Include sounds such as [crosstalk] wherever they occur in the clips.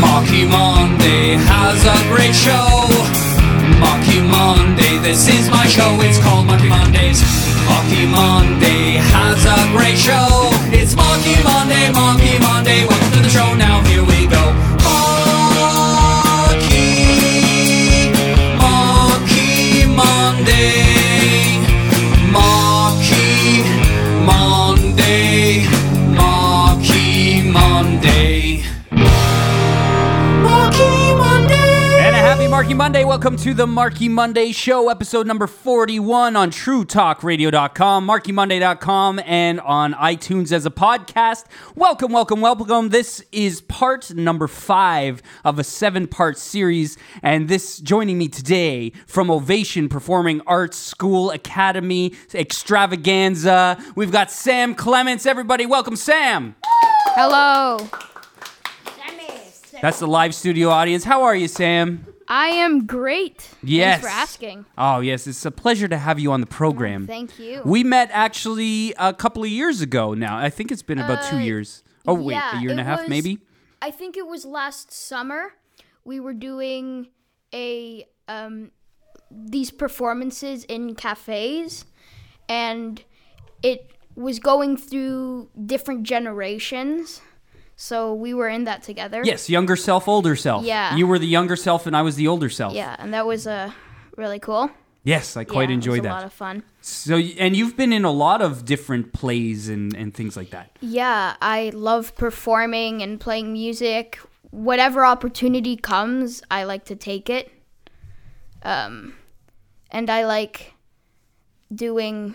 Marky Monday has a great show. Marky Monday, this is my show. It's called Marky Mondays. Marky Monday has a great show. It's Marky Monday, Marky Monday. Welcome to the show. Now here we Marky Monday. Welcome to the Marky Monday Show, episode number 41 on TrueTalkRadio.com, MarkyMonday.com, and on iTunes as a podcast. Welcome, welcome, welcome. This is part number five of a seven part series. And this joining me today from Ovation Performing Arts School Academy Extravaganza, we've got Sam Clements. Everybody, welcome, Sam. Hello. That's the live studio audience. How are you, Sam? I am great. Yes. Thanks for asking. Oh, yes. It's a pleasure to have you on the program. Thank you. We met actually a couple of years ago now. I think it's been about two Uh, years. Oh, wait, yeah, a year and a half, was- maybe? I think it was last summer. We were doing a um, these performances in cafes, and it was going through different generations. So we were in that together. Yes, younger self, older self. Yeah. You were the younger self, and I was the older self. Yeah, and that was uh, really cool. Yes, I quite yeah, enjoyed it was that. A lot of fun. so, and you've been in a lot of different plays and, and things like that. Yeah, I love performing and playing music. Whatever opportunity comes, I like to take it. Um, and I like doing.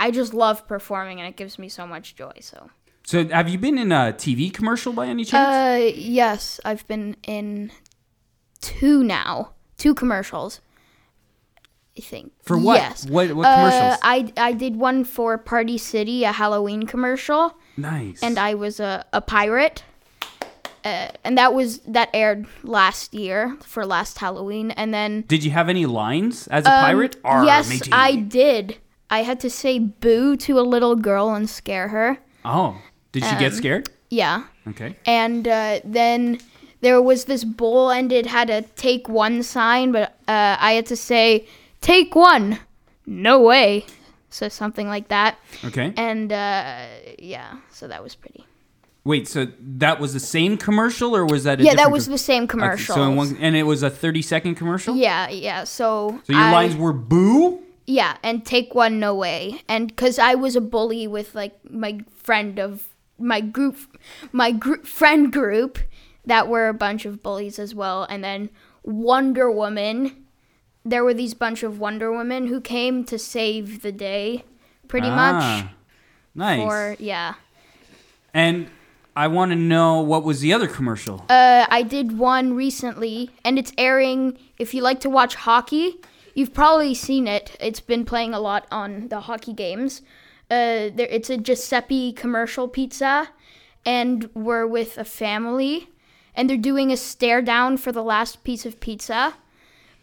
I just love performing, and it gives me so much joy. So. So, have you been in a TV commercial by any chance? Uh, yes, I've been in two now, two commercials. I think. For what? Yes. What- what Uh, commercials? I I did one for Party City, a Halloween commercial. nice. and I was a, a pirate. Uh, and that was that aired last year for last Halloween, and then Did you have any lines as a pirate? Arr, Um, yes, matey. I did. I had to say "boo" to a little girl and scare her. Oh, did she get Um, scared? Yeah, Okay. and uh, then there was this bowl, and it had a "take one" sign, but uh, I had to say "take one." No way. So something like that, Okay. and uh, yeah, so that was pretty. Wait, so that was the same commercial, or was that a Yeah, that was com- the same Okay, commercial. so in one, and it was a thirty-second commercial. Yeah, yeah. So So your I- lines were "boo." yeah, and take one no way, and because I was a bully with like my friend of my group, my group friend group that were a bunch of bullies as well, and then Wonder Woman. There were these bunch of Wonder Women who came to save the day, pretty much. Ah, Nice. For yeah, and I want to know what was the other commercial. Uh, I did one recently, and it's airing. If you like to watch hockey, you've probably seen it. It's been playing a lot on the hockey games. Uh, there, it's a Giuseppe commercial pizza, and we're with a family, and they're doing a stare down for the last piece of pizza.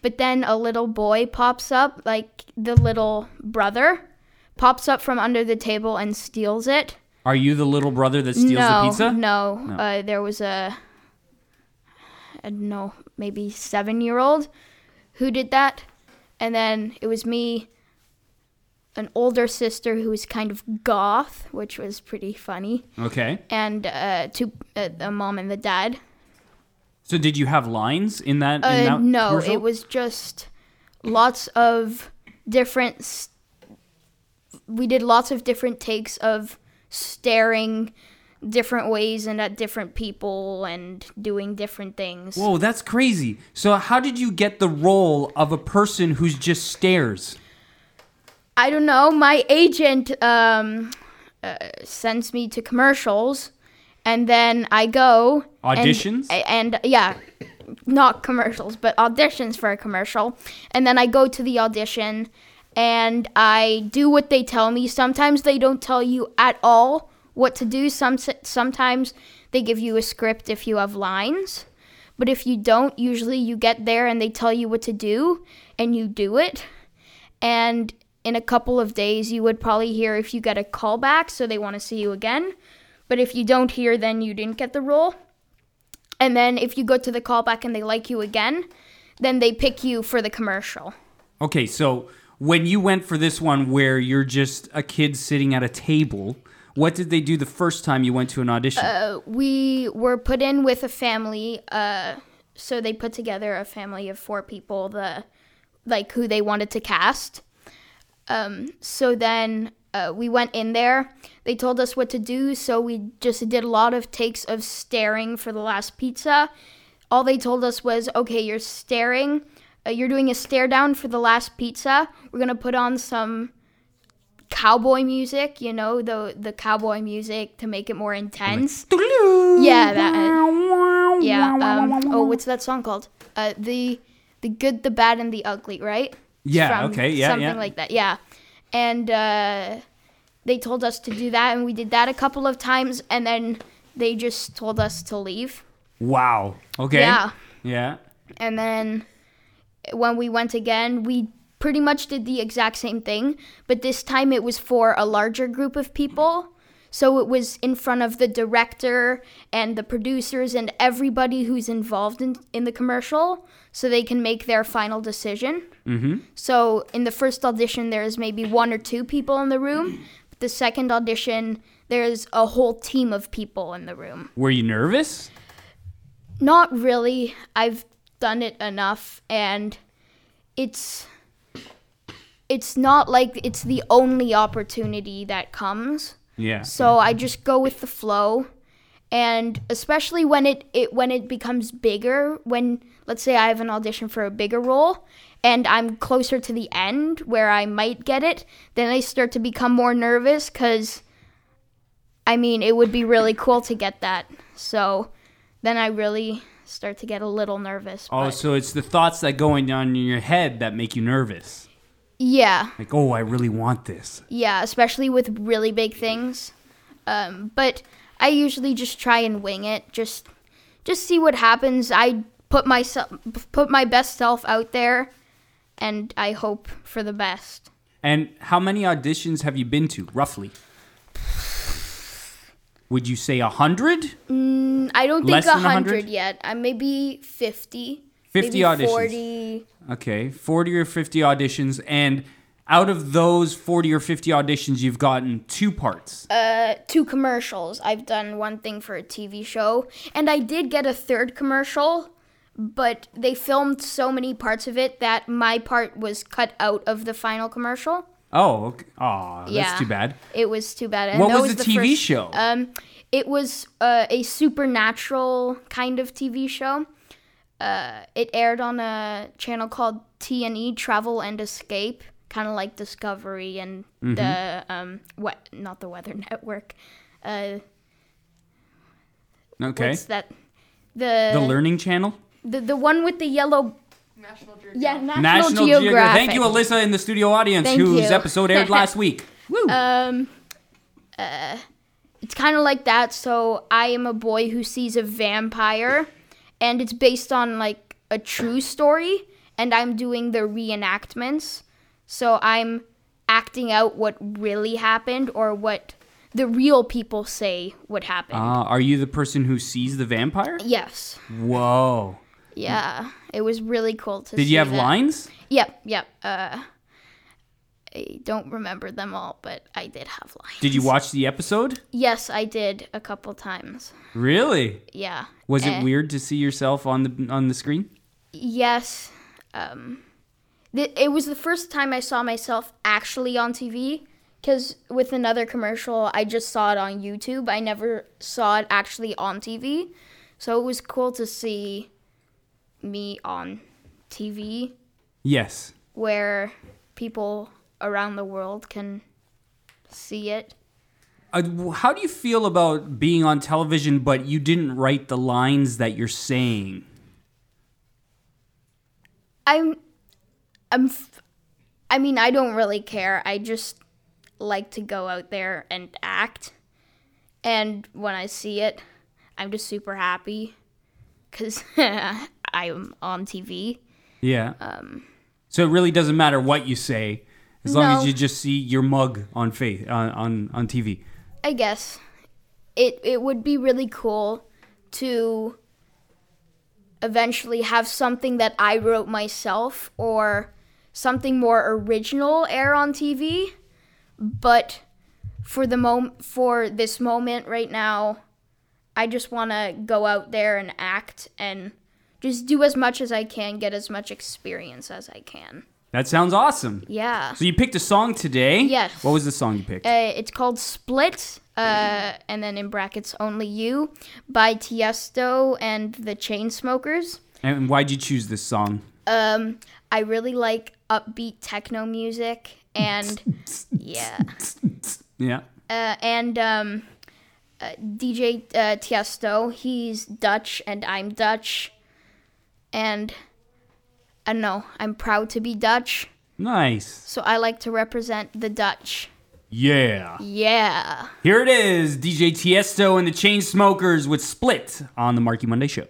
But then a little boy pops up, like the little brother, pops up from under the table and steals it Are you the little brother that steals no, the pizza? No, No. Uh, there was a, I don't know, maybe seven year old who did that. And then it was me, an older sister who was kind of goth, which was pretty funny, Okay. and uh, two, uh, the mom and the dad. So did you have lines in that? in Uh, that no, commercial? it was just lots of different. s we did lots of different takes of staring different ways and at different people and doing different things. Whoa, that's crazy. So how did you get the role of a person who's just stares? I don't know. My agent um, uh, sends me to commercials, and then I go and- Auditions? and, yeah, not commercials, but auditions for a commercial, and then I go to the audition, and I do what they tell me. Sometimes they don't tell you at all what to do. Some sometimes they give you a script if you have lines. But if you don't, usually you get there and they tell you what to do and you do it. And in a couple of days, you would probably hear if you get a call back, so they want to see you again. But if you don't hear, then you didn't get the role. And then if you go to the callback and they like you again, then they pick you for the commercial. Okay, so when you went for this one where you're just a kid sitting at a table, what did they do the first time you went to an audition? Uh, we were put in with a family. Uh, so they put together a family of four people, the like who they wanted to cast. Um, so then uh, we went in there. They told us what to do, so we just did a lot of takes of staring for the last pizza. All they told us was, okay, you're staring. Uh, you're doing a stare down for the last pizza. We're gonna put on some cowboy music, you know, the the cowboy music to make it more intense. Yeah, that. yeah. Um, oh, what's that song called? Uh, the the good, the bad, and the ugly, right? Yeah, okay, yeah, something yeah. like that. Yeah, and uh, they told us to do that, and we did that a couple of times, and then they just told us to leave. wow. Okay. Yeah. Yeah. And then when we went again, we pretty much did the exact same thing, but this time it was for a larger group of people. So it was in front of the director and the producers and everybody who's involved in, in the commercial so they can make their final decision. Mm-hmm. So in the first audition, there's maybe one or two people in the room. But the second audition, there's a whole team of people in the room. Were you nervous? Not really. I've done it enough and it's it's not like it's the only opportunity that comes. Yeah. So I just go with the flow. And especially when it, it when it becomes bigger, when let's say I have an audition for a bigger role and I'm closer to the end where I might get it, then I start to become more nervous cuz I mean, it would be really cool to get that. So then I really start to get a little nervous. Oh, but- so it's the thoughts that going on in your head that make you nervous. Yeah. Like, oh, I really want this. Yeah, especially with really big things. Um, but I usually just try and wing it. Just just see what happens. I put myself put my best self out there and I hope for the best. And how many auditions have you been to, roughly? Would you say a hundred? I don't Less think a 100? hundred yet. I maybe 50. 50 maybe auditions. 40. Okay, 40 or 50 auditions. And out of those 40 or 50 auditions, you've gotten two parts. Uh, two commercials. I've done one thing for a TV show, and I did get a third commercial, but they filmed so many parts of it that my part was cut out of the final commercial. oh, okay. Aw, that's Yeah. too bad. It was too bad. And What that was the TV show? Um, it was uh, a supernatural kind of TV show. Uh, it aired on a channel called T&E Travel and Escape, kind of like Discovery and Mm-hmm. the um, what? Not the Weather [laughs] Network. Uh, Okay. what's that? The The Learning Channel? the the one with the yellow. National Geographic. Yeah, National, National Geographic. Geographic. Thank you, Alyssa, in the studio audience, Thank whose you. episode aired [laughs] last week. Woo. Um, uh, it's kind of like that. So I am a boy who sees a vampire, and it's based on like a true story, and I'm doing the reenactments. So I'm acting out what really happened or what the real people say would happen. Uh, are you the person who sees the vampire? yes. Whoa. Yeah. It was really cool to Did you have that. lines? Yep. Yep. Uh, I don't remember them all, but I did have lines. Did you watch the episode? Yes, I did a couple times. Really? Yeah. Was it Eh. weird to see yourself on the on the screen? Yes. Um, th- it was the first time I saw myself actually on TV. Because with another commercial, I just saw it on YouTube. I never saw it actually on TV. So it was cool to see me on TV Yes. where people around the world can see it. Uh, how do you feel about being on television, but you didn't write the lines that you're saying? I'm, I'm, f- I mean, I don't really care. I just like to go out there and act. And when I see it, I'm just super happy because [laughs] I'm on TV. Yeah. Um, so it really doesn't matter what you say, as long as you just see your mug on face uh, on on, on TV. I guess it it would be really cool to eventually have something that I wrote myself or something more original air on TV. But for the mom- for this moment right now, I just want to go out there and act and just do as much as I can, get as much experience as I can. That sounds awesome. Yeah. So you picked a song today. Yes. What was the song you picked? Uh, it's called Split, uh, and then in brackets Only You by Tiesto and the Chainsmokers. and why'd you choose this song? Um, I really like upbeat techno music, and [laughs] yeah, Yeah. uh, and um, uh, DJ uh, Tiesto, he's Dutch and I'm Dutch, and I don't know, I'm proud to be Dutch, Nice. so I like to represent the Dutch. Yeah. Yeah. Here it is, DJ Tiesto and the Chainsmokers with Split on the Marky Monday Show.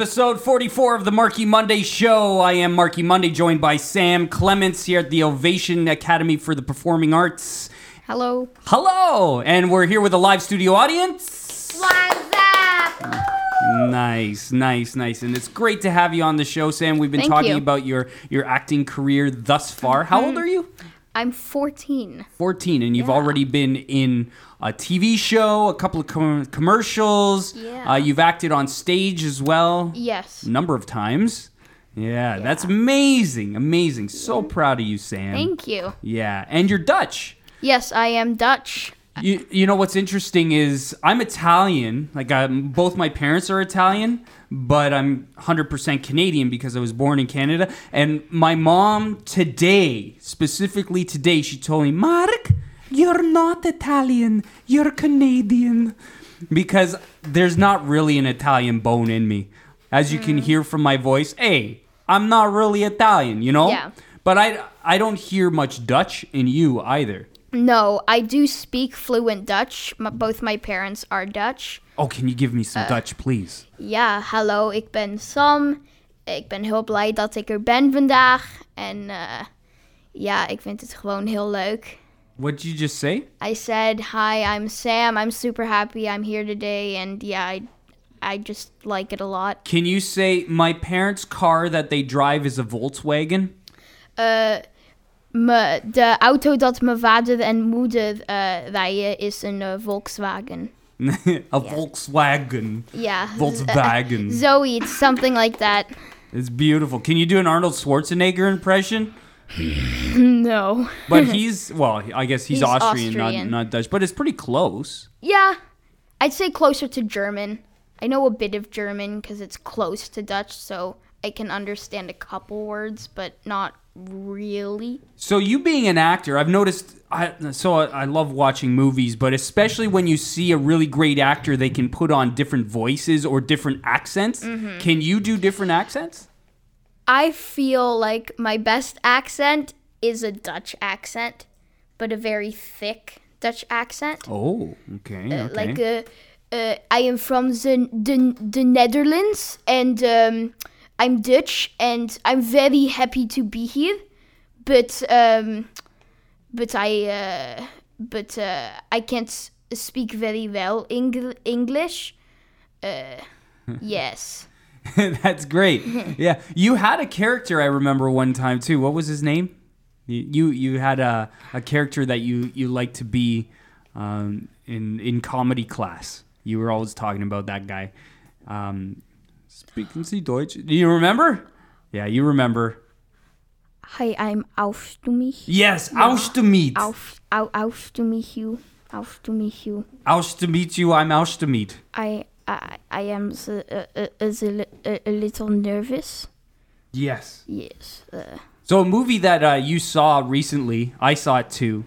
Episode 44 of the Marky Monday Show. I am Marky Monday, joined by Sam Clements here at the Ovation Academy for the Performing Arts. Hello. Hello! And we're here with a live studio audience. What's up? Nice, nice, nice. And it's great to have you on the show, Sam. We've been Thank talking you. about your, your acting career thus far. How old mm-hmm. are you? I'm 14. 14, and you've Yeah. already been in a TV show, a couple of com- commercials. Yeah. Uh, you've acted on stage as well. Yes. a number of times. Yeah, that's amazing. Amazing. So proud of you, Sam. Thank you. yeah, and you're Dutch. Yes, I am Dutch. You, you know what's interesting is I'm Italian. Like I'm, both my parents are Italian, but I'm 100% Canadian because I was born in Canada. And my mom today, specifically today, she told me, "Mark, you're not Italian. You're Canadian." Because there's not really an Italian bone in me. As you can hear from my voice, hey, I'm not really Italian, you know? Yeah. But I I don't hear much Dutch in you either. No, I do speak fluent Dutch. M- both my parents are Dutch. Oh, can you give me some Dutch, please? Ja, hallo, ik ben Sam. Ik ben heel blij dat ik er ben vandaag. En eh, ja, ik vind het gewoon heel leuk. What did you just say? I said, Hi, I'm Sam. I'm super happy I'm here today. And yeah, I, I just like it a lot. Can you say my parents' car that they drive is a Volkswagen? Uh, me, de auto dat mijn vader en moeder eh, rijden is een eh, Volkswagen. [laughs] a Volkswagen. Ja. [laughs] Volkswagen. Zoiets, something like that. It's beautiful. Can you do an Arnold Schwarzenegger impression? [laughs] No. But [laughs] he's well, I guess he's, He's Austrian, Austrian. Not, not Dutch, but it's pretty close. Yeah, I'd say closer to German. I know a bit of German because it's close to Dutch, so I can understand a couple words, but not really. So you being an actor, I've noticed. I, so I, I love watching movies, but especially when you see a really great actor, they can put on different voices or different accents. Mm-hmm. Can you do different accents? I feel like my best accent is a Dutch accent, but a very thick Dutch accent. Oh, okay, okay. Like uh, uh, I am from the the, the Netherlands and um, I'm Dutch and I'm very happy to be here, but um, but I uh, but uh, I can't speak very well Eng- English. Uh, [laughs] yes. [laughs] That's great. [laughs] Yeah, you had a character I remember one time too. What was his name? You you, you had a, a character that you you liked to be um, in in comedy class. You were always talking about that guy. Um, speaking Sie Deutsch? Do you remember? Yeah, you remember. Hi, I'm auf to mich. Yes, aus to meet. Auf, au, auf to meet you. To meet you. Aus to meet you. I'm aus to meet. I I I am uh, uh, the, li- uh, a little nervous. Yes. Yes. Uh, So a movie that uh, you saw recently, I saw it too,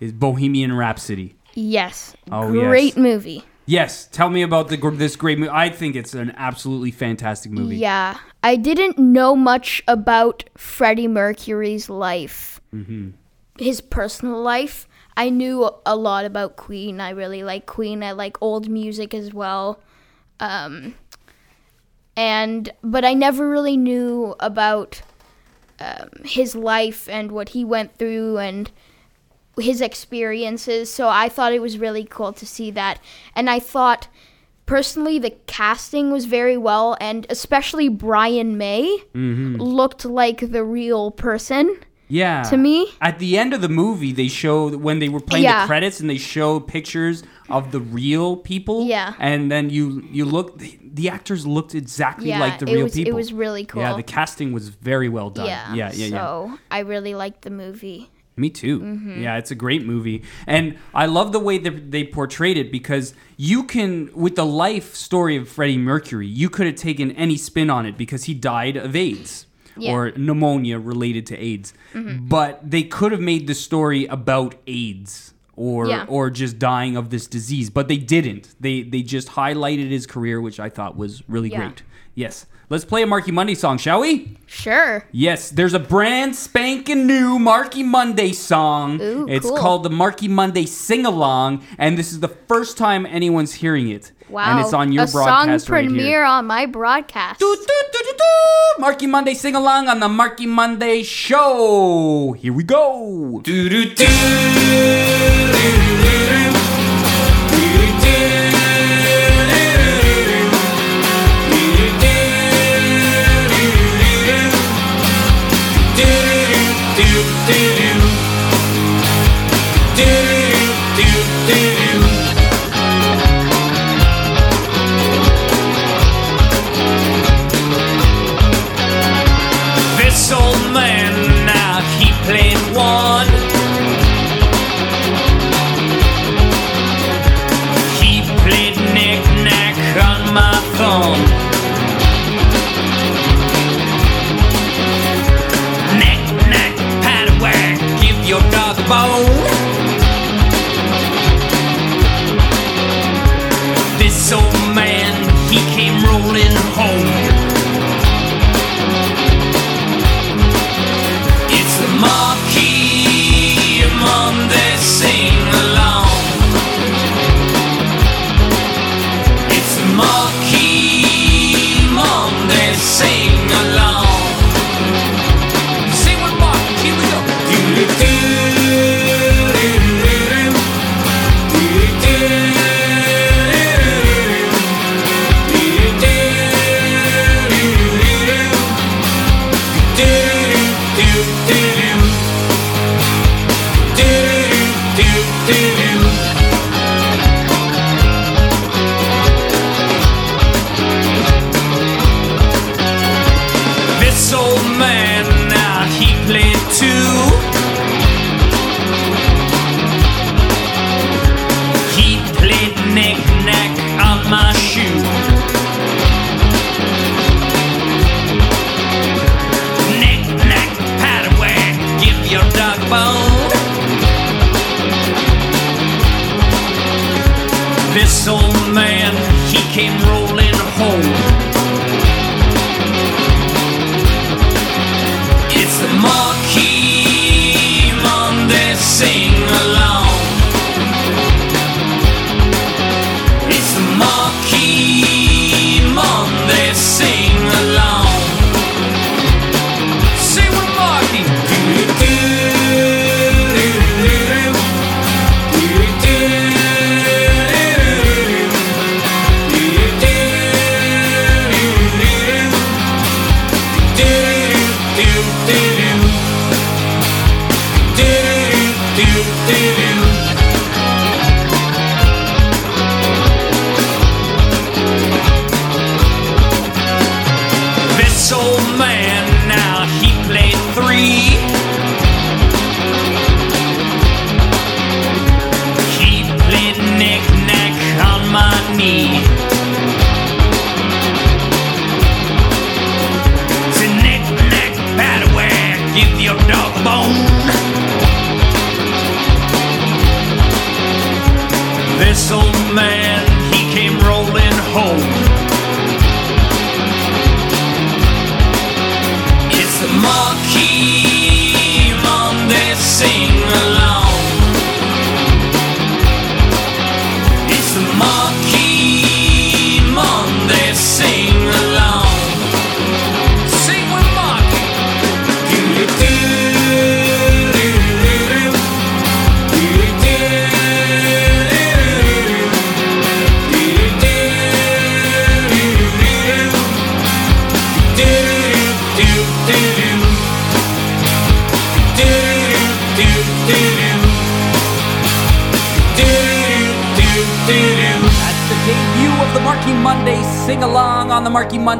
is Bohemian Rhapsody. yes. Oh, yes. Great movie. Yes, tell me about the this great movie. I think it's an absolutely fantastic movie. Yeah. I didn't know much about Freddie Mercury's life, Mm-hmm. his personal life. I knew a lot about Queen. I really like Queen. I like old music as well. Um, and but I never really knew about um, his life and what he went through and his experiences. So I thought it was really cool to see that. And I thought personally the casting was very well and especially Brian May looked like the real person Yeah. to me. At the end of the movie, they show when they were playing Yeah. the credits and they show pictures of the real people. Yeah. And then you you look the, the actors looked exactly Yeah, like the real was people. it was really cool. Yeah, the casting was very well done. yeah, yeah, yeah. yeah. So I really liked the movie. Me too. Mm-hmm. Yeah, it's a great movie. And I love the way that they portrayed it because you can, with the life story of Freddie Mercury, you could have taken any spin on it because he died of AIDS Yeah. or pneumonia related to AIDS. Mm-hmm. But they could have made the story about AIDS. Or, Yeah. or just dying of this disease, but they didn't. They they just highlighted his career, which I thought was really Yeah. great. Yes, let's play a Marky Monday song, shall we? Sure. Yes, there's a brand spanking new Marky Monday song. Ooh, it's cool. called the Marky Monday Sing Along, and this is the first time anyone's hearing it. Wow. And it's on your a song broadcast right here. premiere on my broadcast. Do, do, do, do, do. Marky Monday sing along on the Marky Monday show. Here we go. Your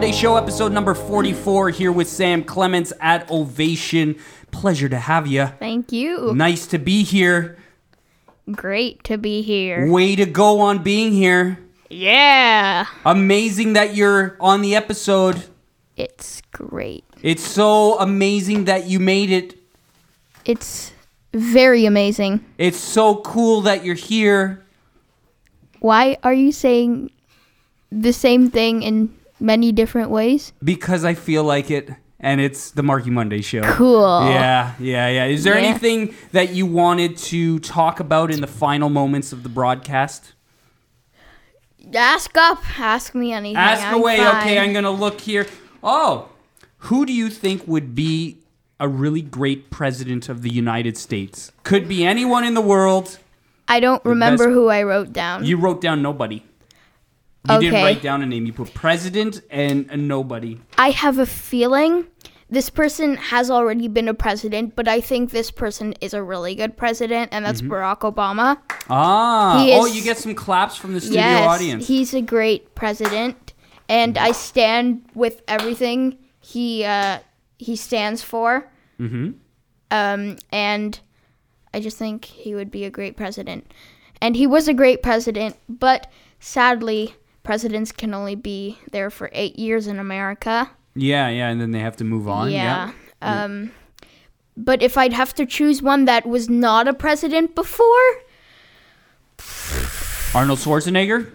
Monday show, episode number 44, here with Sam Clements at Ovation. Pleasure to have you. Thank you. Nice to be here. Great to be here. Way to go on being here. Yeah. Amazing that you're on the episode. It's great. It's so amazing that you made it. It's very amazing. It's so cool that you're here. Why are you saying the same thing in many different ways? Because I feel like it, and it's the Marky Monday show. Cool. Yeah, yeah, yeah. Is there Yeah. anything that you wanted to talk about in the final moments of the broadcast? Ask up. Ask me anything. Ask I'm away. fine. Okay, I'm gonna look here. Oh, who do you think would be a really great president of the United States? Could be anyone in the world. I don't remember best- who I wrote down. You wrote down nobody. You didn't write down a name. You put president and a nobody. I have a feeling this person has already been a president, but I think this person is a really good president, and that's Barack Obama. Ah, He oh, you get some claps from the studio yes, audience. he's a great president, and I stand with everything he uh, he stands for. mm-hmm. Um, and I just think he would be a great president. And he was a great president, but sadly, presidents can only be there for eight years in America. Yeah, yeah, and then they have to move on. yeah. Um, but if I'd have to choose one that was not a president before, Arnold Schwarzenegger.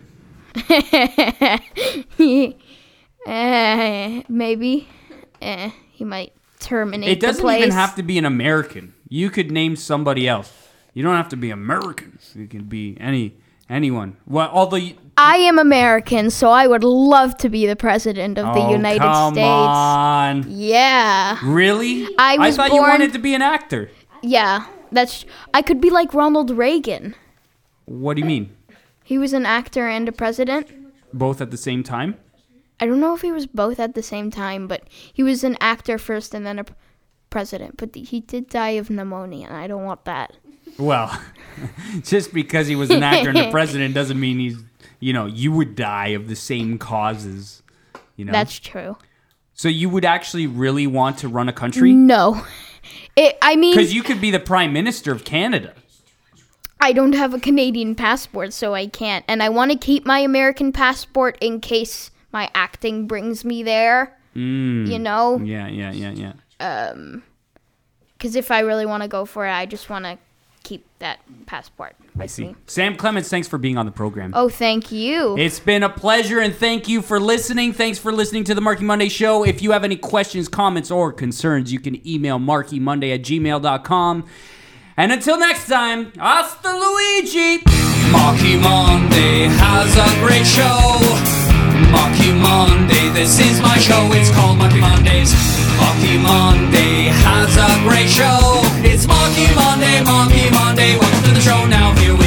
[laughs] eh, maybe eh, he might terminate It doesn't even have to be an American. You could name somebody else. You don't have to be American. You can be any anyone. Well, although I am American, so I would love to be the president of the oh, United come States. on. Yeah. Really? I was thought you born- wanted to be an actor. Yeah, that's. I could be like Ronald Reagan. What do you mean? He was an actor and a president. Both at the same time? I don't know if he was both at the same time, but he was an actor first and then a president. But he did die of pneumonia, and I don't want that. Well, [laughs] just because he was an actor and a [laughs] president doesn't mean he's, you know, you would die of the same causes. You know? That's true. so you would actually really want to run a country? No. [laughs] It, I mean, Because you could be the prime minister of Canada. I don't have a Canadian passport, so I can't. And I want to keep my American passport in case my acting brings me there. Mm. You know? Yeah, yeah, yeah, yeah. Um, Because if I really want to go for it, I just want to keep that passport I see. me. Sam Clements, thanks for being on the program. Oh, thank you. It's been a pleasure and thank you for listening. Thanks for listening to the Marky Monday Show. If you have any questions, comments, or concerns, you can email markymonday at gmail.com. And until next time, hasta Luigi! Marky Monday has a great show. Marky Monday, this is my show. It's called Marky Mondays. Marky Monday has a great show. It's Marky Monday, Marky Monday. Welcome to the show. Now here we